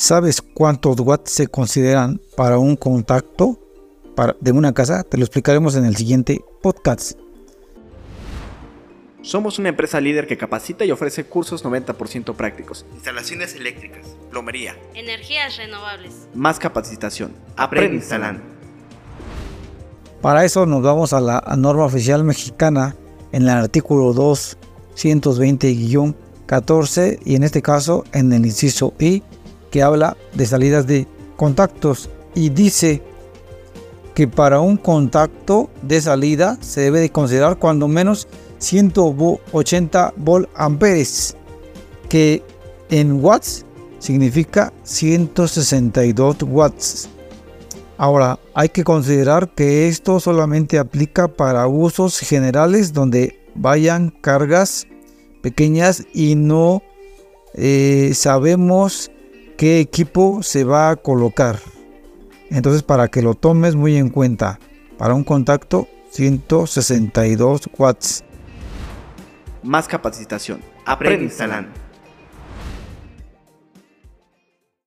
¿Sabes cuántos watts se consideran para un contacto de una casa? Te lo explicaremos en el siguiente podcast. Somos una empresa líder que capacita y ofrece cursos 90% prácticos. Instalaciones eléctricas, plomería, energías renovables. Más capacitación. Aprende instalando. Para eso nos vamos a la norma oficial mexicana en el artículo 220-14 y en este caso en el inciso I que habla de salidas de contactos y dice que para un contacto de salida se debe de considerar cuando menos 180 volt amperes que en watts significa 162 watts. Ahora, hay que considerar que esto solamente aplica para usos generales donde vayan cargas pequeñas y no eh, sabemos qué equipo se va a colocar. Entonces para que lo tomes muy en cuenta, para un contacto 162 watts. Más capacitación. Aprende instalando.